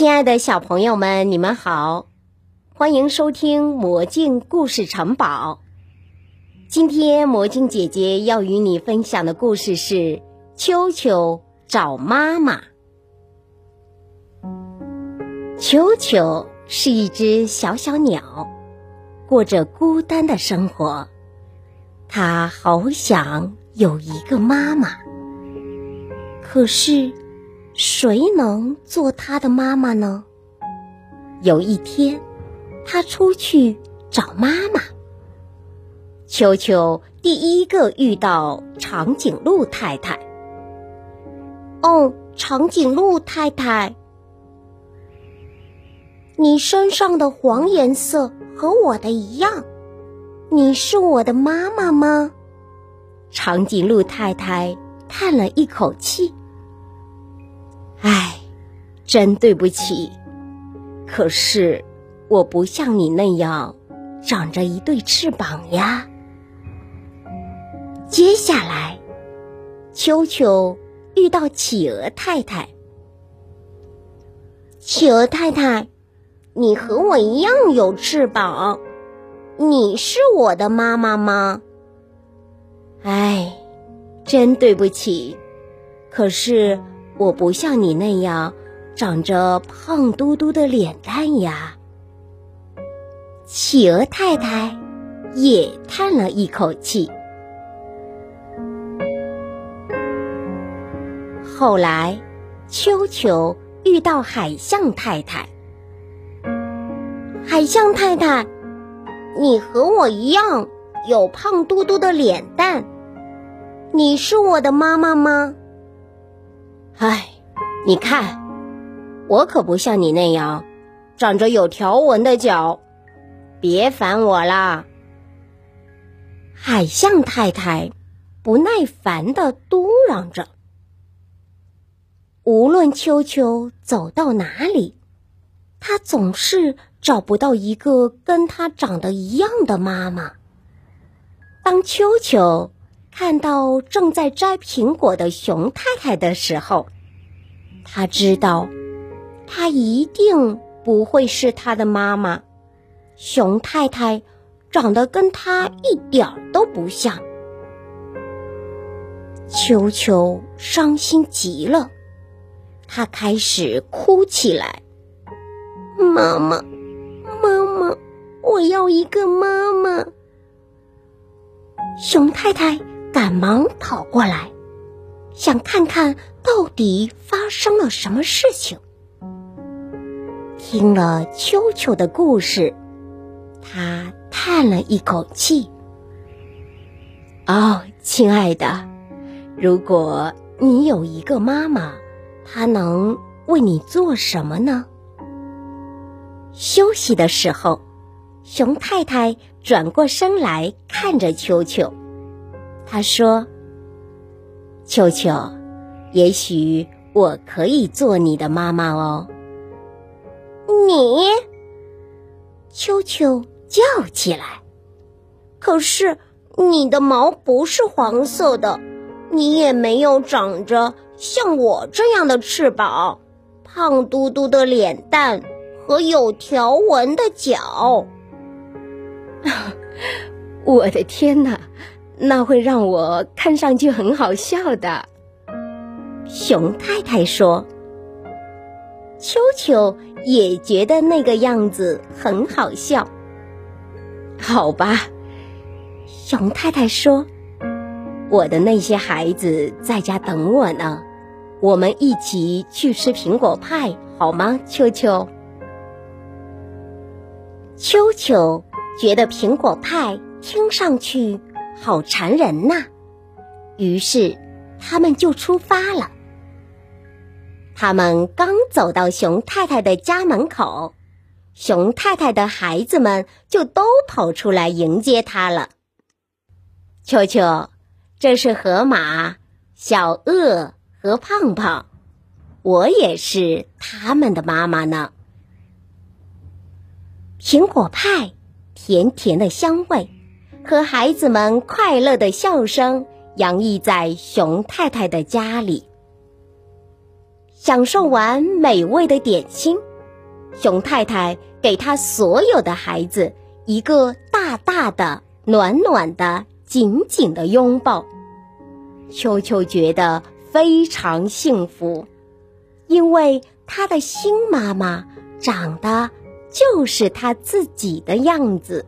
亲爱的小朋友们，你们好，欢迎收听《魔镜故事城堡》。今天魔镜姐姐要与你分享的故事是《秋秋找妈妈》。秋秋是一只小小鸟，过着孤单的生活。它好想有一个妈妈，可是。谁能做他的妈妈呢？有一天，他出去找妈妈。秋秋第一个遇到长颈鹿太太。哦，长颈鹿太太，你身上的黄颜色和我的一样，你是我的妈妈吗？长颈鹿太太叹了一口气。真对不起。可是，我不像你那样长着一对翅膀呀。接下来，秋秋遇到企鹅太太。企鹅太太，你和我一样有翅膀，你是我的妈妈吗？唉，真对不起。可是。我不像你那样长着胖嘟嘟的脸蛋呀。企鹅太太也叹了一口气。后来，秋秋遇到海象太太。海象太太，你和我一样有胖嘟嘟的脸蛋，你是我的妈妈吗？唉，你看，我可不像你那样，长着有条纹的脚，别烦我啦。海象太太不耐烦的嘟囔着。无论秋秋走到哪里，他总是找不到一个跟他长得一样的妈妈。当秋秋。看到正在摘苹果的熊太太的时候，他知道，她一定不会是他的妈妈。熊太太长得跟他一点都不像。秋秋伤心极了，他开始哭起来：“妈妈，妈妈，我要一个妈妈。”熊太太。赶忙跑过来，想看看到底发生了什么事情。听了秋秋的故事，他叹了一口气：“哦，亲爱的，如果你有一个妈妈，她能为你做什么呢？”休息的时候，熊太太转过身来看着秋秋。她说：“秋秋，也许我可以做你的妈妈哦。”你，秋秋叫起来。可是你的毛不是黄色的，你也没有长着像我这样的翅膀，胖嘟嘟的脸蛋和有条纹的脚。我的天哪！那会让我看上去很好笑的，熊太太说。秋秋也觉得那个样子很好笑。好吧，熊太太说：“我的那些孩子在家等我呢，我们一起去吃苹果派好吗？”秋秋，秋秋觉得苹果派听上去。好馋人呐！于是，他们就出发了。他们刚走到熊太太的家门口，熊太太的孩子们就都跑出来迎接他了。秋秋，这是河马、小鳄和胖胖，我也是他们的妈妈呢。苹果派，甜甜的香味。和孩子们快乐的笑声洋溢在熊太太的家里。享受完美味的点心，熊太太给他所有的孩子一个大大的、暖暖的、紧紧的拥抱。秋秋觉得非常幸福，因为他的新妈妈长得就是他自己的样子。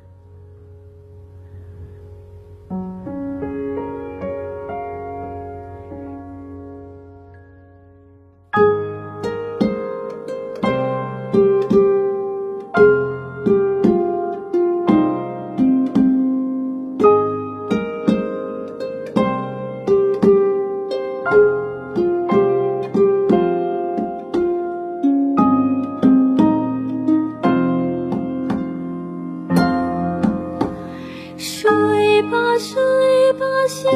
睡吧，睡吧小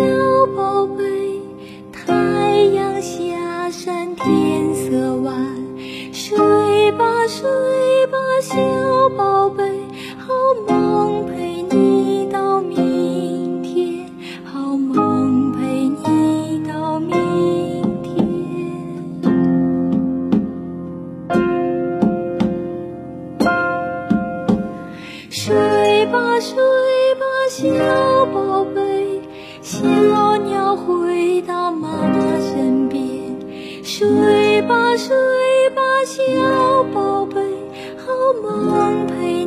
宝贝，太阳下山天色晚。睡吧，睡吧，小宝贝，好梦陪小。宝贝，小鸟回到妈妈身边，睡吧睡吧，小宝贝，好梦陪。